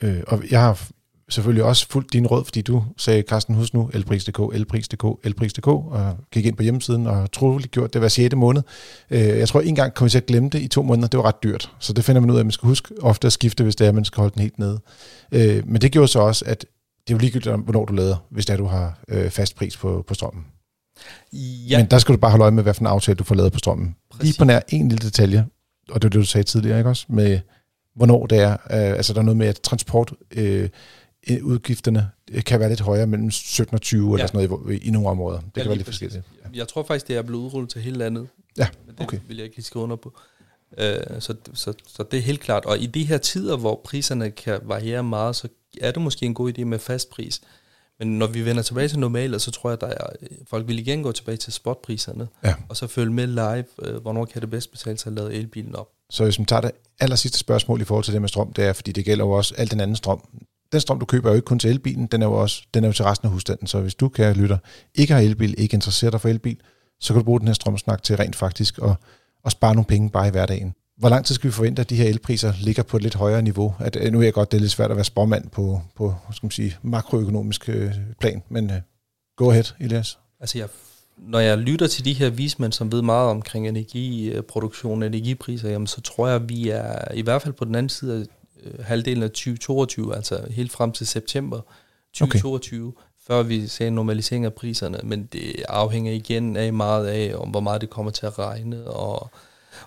øh, og jeg har selvfølgelig også fuldt din råd, fordi du sagde, Carsten, husk nu, elpris.dk, elpris.dk, elpris.dk, og gik ind på hjemmesiden og troligt gjort det hver 6. måned. Øh, jeg tror, en gang kom vi til at glemme det i to måneder. Det var ret dyrt. Så det finder man ud af, at man skal huske ofte at skifte, hvis det er, at man skal holde den helt nede. Øh, men det gjorde så også, at det er jo ligegyldigt, hvornår du lader, hvis det er, du har øh, fast pris på, på strømmen. Ja. Men der skal du bare holde øje med, hvad for en aftale du får lavet på strømmen. Præcis. Lige på nær en lille detalje, og det er det, du sagde tidligere, ikke også? Med hvornår det er. altså, der er noget med, at transport... Øh, udgifterne kan være lidt højere mellem 17 og 20 ja. eller sådan noget i, i nogle områder. Det ja, kan være lidt forskelligt. Ja. Jeg tror faktisk, det er blevet udrullet til hele landet. Ja, okay. Det vil jeg ikke lige skrive under på. Uh, så, så, så det er helt klart. Og i de her tider, hvor priserne kan variere meget, så er det måske en god idé med fast pris. Men når vi vender tilbage til normalt, så tror jeg, at der er, folk vil igen gå tilbage til spotpriserne, ja. og så følge med live, uh, hvornår kan det bedst betale sig at lade elbilen op. Så hvis man tager det aller sidste spørgsmål i forhold til det med strøm, det er, fordi det gælder jo også alt den anden strøm den strøm, du køber, er jo ikke kun til elbilen, den er jo også den er jo til resten af husstanden. Så hvis du, kan lytter, ikke har elbil, ikke interesserer dig for elbil, så kan du bruge den her strømsnak til rent faktisk at, at spare nogle penge bare i hverdagen. Hvor lang tid skal vi forvente, at de her elpriser ligger på et lidt højere niveau? At, øh, nu er jeg godt, det er lidt svært at være spormand på, på skal man sige, makroøkonomisk øh, plan, men uh, go ahead, Elias. Altså jeg, når jeg lytter til de her vismænd, som ved meget omkring energiproduktion og energipriser, jamen, så tror jeg, at vi er i hvert fald på den anden side af halvdelen af 2022, altså helt frem til september 2022, okay. før vi ser en normalisering af priserne. Men det afhænger igen af meget af, om hvor meget det kommer til at regne, og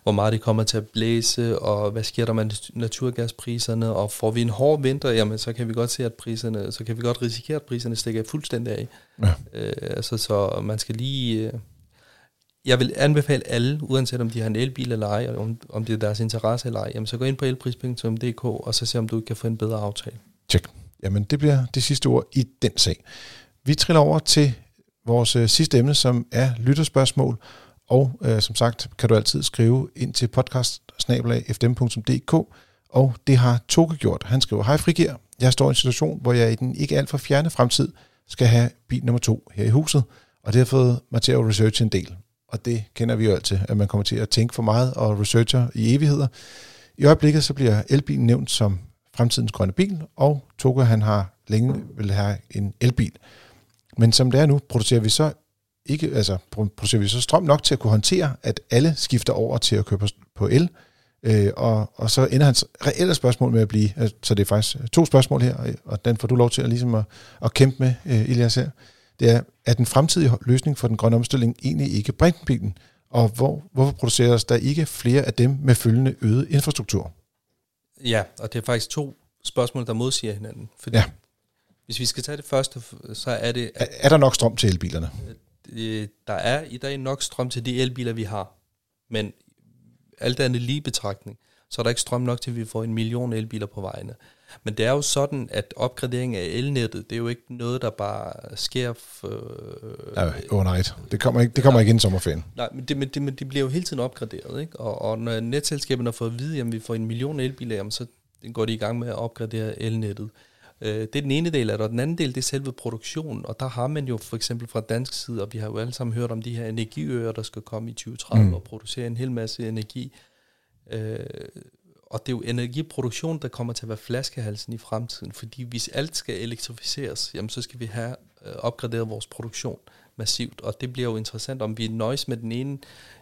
hvor meget det kommer til at blæse, og hvad sker der med naturgaspriserne, og får vi en hård vinter, jamen så kan vi godt se, at priserne, så kan vi godt risikere, at priserne stikker fuldstændig af. Ja. Øh, altså, så man skal lige... Jeg vil anbefale alle, uanset om de har en elbil eller ej, og om, om det er deres interesse eller ej, jamen så gå ind på elpris.dk, og så se om du kan få en bedre aftale. Tjek. Jamen det bliver det sidste ord i den sag. Vi triller over til vores øh, sidste emne, som er lytterspørgsmål, og øh, som sagt kan du altid skrive ind til podcast og det har Toke gjort. Han skriver, hej Frigir, jeg står i en situation, hvor jeg i den ikke alt for fjerne fremtid skal have bil nummer to her i huset, og det har fået mig til at researche en del og det kender vi jo altid, at man kommer til at tænke for meget og researcher i evigheder. I øjeblikket så bliver elbilen nævnt som fremtidens grønne bil, og Toga han har længe vil have en elbil. Men som det er nu, producerer vi så ikke, altså producerer vi så strøm nok til at kunne håndtere, at alle skifter over til at købe på el, Øh, og, og så ender hans reelle spørgsmål med at blive, øh, så det er faktisk to spørgsmål her, og den får du lov til at, ligesom at, at kæmpe med, øh, Elias her. Det er, er den fremtidige løsning for den grønne omstilling egentlig ikke brintenbilen? Og hvor, hvorfor produceres der ikke flere af dem med følgende øget infrastruktur? Ja, og det er faktisk to spørgsmål, der modsiger hinanden. Fordi ja. hvis vi skal tage det første, så er det... Er, er der nok strøm til elbilerne? Øh, der er i dag nok strøm til de elbiler, vi har. Men alt andet lige betragtning, så er der ikke strøm nok til, at vi får en million elbiler på vejene. Men det er jo sådan, at opgradering af elnettet, det er jo ikke noget, der bare sker... For, ja, overnight. Det kommer ikke, det kommer ja, ikke ind sommerferien. Nej, men det, men, det, men det bliver jo hele tiden opgraderet. Ikke? Og, og når netselskaberne får at vide, at vi får en million elbiler, jamen, så går de i gang med at opgradere elnettet. Øh, det er den ene del af det, og den anden del, det er selve produktionen, og der har man jo for eksempel fra dansk side, og vi har jo alle sammen hørt om de her energiøer, der skal komme i 2030 mm. og producere en hel masse energi. Øh, og det er jo energiproduktion, der kommer til at være flaskehalsen i fremtiden, fordi hvis alt skal elektrificeres, jamen så skal vi have øh, opgraderet vores produktion massivt, og det bliver jo interessant, om vi nøjes med den ene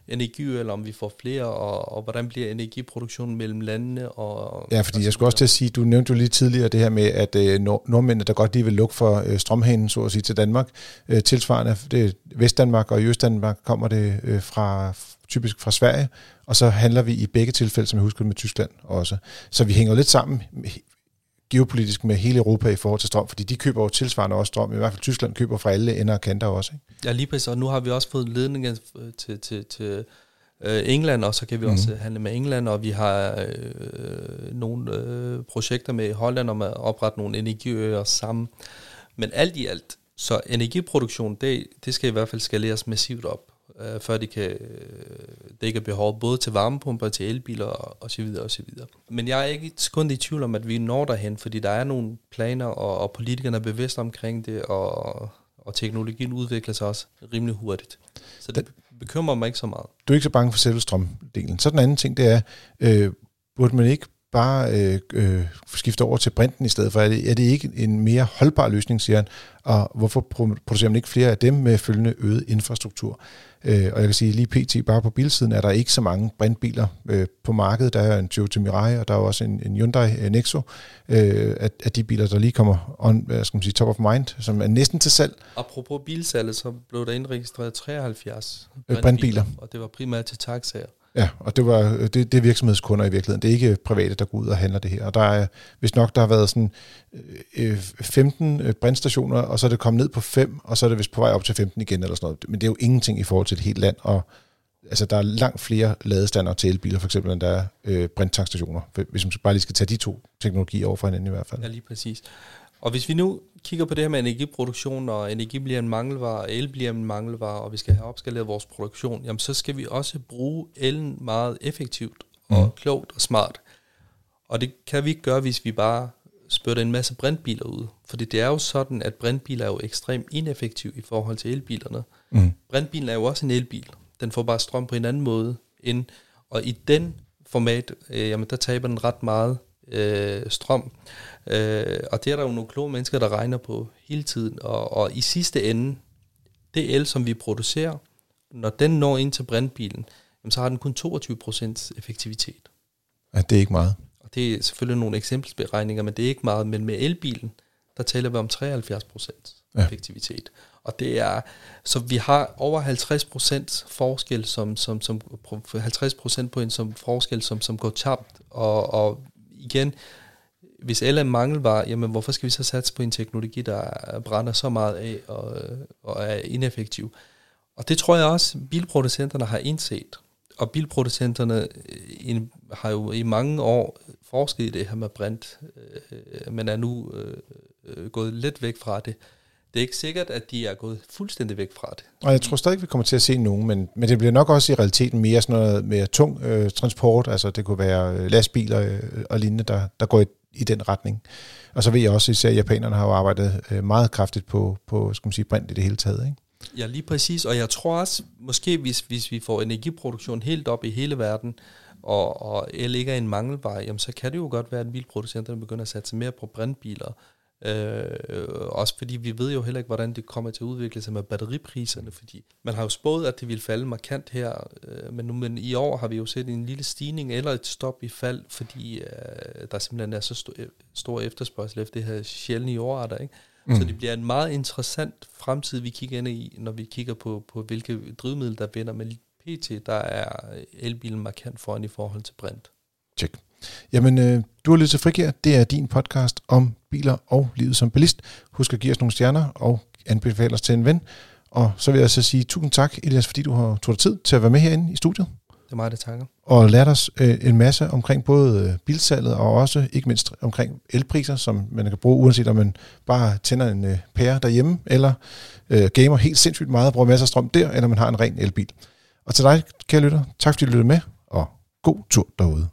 energi, eller om vi får flere, og, og hvordan bliver energiproduktionen mellem landene. Og, ja, fordi og jeg skulle også til at sige, du nævnte jo lige tidligere det her med, at øh, nordmændene, der godt lige vil lukke for øh, strømhanen, så at sige, til Danmark, øh, tilsvarende, det er Vestdanmark og i Østdanmark kommer det øh, fra typisk fra Sverige, og så handler vi i begge tilfælde, som jeg husker med Tyskland også. Så vi hænger lidt sammen geopolitisk med hele Europa i forhold til strøm, fordi de køber jo tilsvarende også strøm. I hvert fald Tyskland køber fra alle ender og kanter også. Ikke? Ja, lige præcis. Og nu har vi også fået ledninger til, til, til øh, England, og så kan vi mm. også handle med England, og vi har øh, nogle øh, projekter med Holland om at oprette nogle energiøer sammen. Men alt i alt, så energiproduktion, det, det skal i hvert fald skaleres massivt op øh, før de kan øh, dække behov både til varmepumper, til elbiler og, og så videre og så videre. Men jeg er ikke et sekund i tvivl om, at vi når derhen, fordi der er nogle planer, og, og politikerne er bevidste omkring det, og, og teknologien udvikler sig også rimelig hurtigt. Så det bekymrer mig ikke så meget. Du er ikke så bange for selve strømdelen. Så den anden ting, det er, øh, burde man ikke bare øh, øh, skifte over til brinten i stedet for? Er det, er det ikke en mere holdbar løsning, siger han? Og hvorfor producerer man ikke flere af dem med følgende øget infrastruktur? Øh, og jeg kan sige, lige pt. bare på bilsiden er der ikke så mange brintbiler øh, på markedet. Der er en Toyota Mirai, og der er også en, en Hyundai øh, Nexo øh, af, af de biler, der lige kommer on, hvad skal man sige, top of mind, som er næsten til salg. Apropos bilsalget, så blev der indregistreret 73 brintbiler, brintbiler. og det var primært til taxaer. Ja, og det, var, det, det er virksomhedskunder i virkeligheden. Det er ikke private, der går ud og handler det her. Og der er, hvis nok, der har været sådan øh, øh 15 øh, brændstationer, og så er det kommet ned på 5, og så er det vist på vej op til 15 igen eller sådan noget. Men det er jo ingenting i forhold til et helt land, og altså, der er langt flere ladestander til elbiler, for eksempel, end der er øh, brændtankstationer. Hvis man bare lige skal tage de to teknologier over for hinanden i hvert fald. Ja, lige præcis. Og hvis vi nu kigger på det her med energiproduktion, og energi bliver en mangelvare, og el bliver en mangelvare, og vi skal have opskaleret vores produktion, jamen så skal vi også bruge elen meget effektivt og mm. klogt og smart. Og det kan vi ikke gøre, hvis vi bare spytter en masse brintbiler ud. Fordi det er jo sådan, at brintbiler er jo ekstremt ineffektive i forhold til elbilerne. Mm. Brintbilen er jo også en elbil. Den får bare strøm på en anden måde ind. Og i den format, øh, jamen der taber den ret meget øh, strøm. Øh, og det er der jo nogle kloge mennesker, der regner på hele tiden. Og, og i sidste ende, det el, som vi producerer, når den når ind til brintbilen, jamen, så har den kun 22% effektivitet. Ja, det er ikke meget. Og det er selvfølgelig nogle eksempelsberegninger, men det er ikke meget. Men med elbilen, der taler vi om 73% ja. effektivitet. Og det er, så vi har over 50% forskel, som, som, som 50% på en som forskel, som, som går tabt. Og, og igen, hvis alle er mangelvare, jamen hvorfor skal vi så satse på en teknologi, der brænder så meget af og, og er ineffektiv? Og det tror jeg også, bilproducenterne har indset. Og bilproducenterne øh, har jo i mange år forsket i det her med brint, øh, øh men er nu øh, øh, gået lidt væk fra det. Det er ikke sikkert, at de er gået fuldstændig væk fra det. Og jeg tror stadig, vi kommer til at se nogen, men, men det bliver nok også i realiteten mere sådan noget mere tung øh, transport, altså det kunne være lastbiler øh, og lignende, der, der går i i den retning. Og så ved jeg også, især japanerne har jo arbejdet øh, meget kraftigt på, på skal man sige, brint i det hele taget. Ikke? Ja, lige præcis. Og jeg tror også, måske hvis, hvis vi får energiproduktion helt op i hele verden, og, og el ikke er en mangelvare, jamen så kan det jo godt være, at bilproducenterne begynder at satse mere på brintbiler. Øh, også fordi vi ved jo heller ikke, hvordan det kommer til at udvikle sig med batteripriserne, fordi man har jo spået, at det vil falde markant her, øh, men, nu, men i år har vi jo set en lille stigning eller et stop i fald, fordi øh, der simpelthen er så stor, stor efterspørgsel efter det her sjældne jordarter, ikke? Mm. Så det bliver en meget interessant fremtid, vi kigger ind i, når vi kigger på, på hvilke drivmidler, der vinder. Men pt. der er elbilen markant foran i forhold til brint. Check. Jamen, øh, du har lyttet til Frigir. Det er din podcast om biler og livet som bilist. Husk at give os nogle stjerner og anbefale os til en ven. Og så vil jeg så sige tusind tak, Elias, fordi du har tog dig tid til at være med herinde i studiet. Det er meget, det takker. Og lært os øh, en masse omkring både øh, bilsalget og også ikke mindst omkring elpriser, som man kan bruge, uanset om man bare tænder en øh, pære derhjemme, eller øh, gamer helt sindssygt meget og bruger masser af strøm der, eller man har en ren elbil. Og til dig, kære lytter, tak fordi du lyttede med, og god tur derude.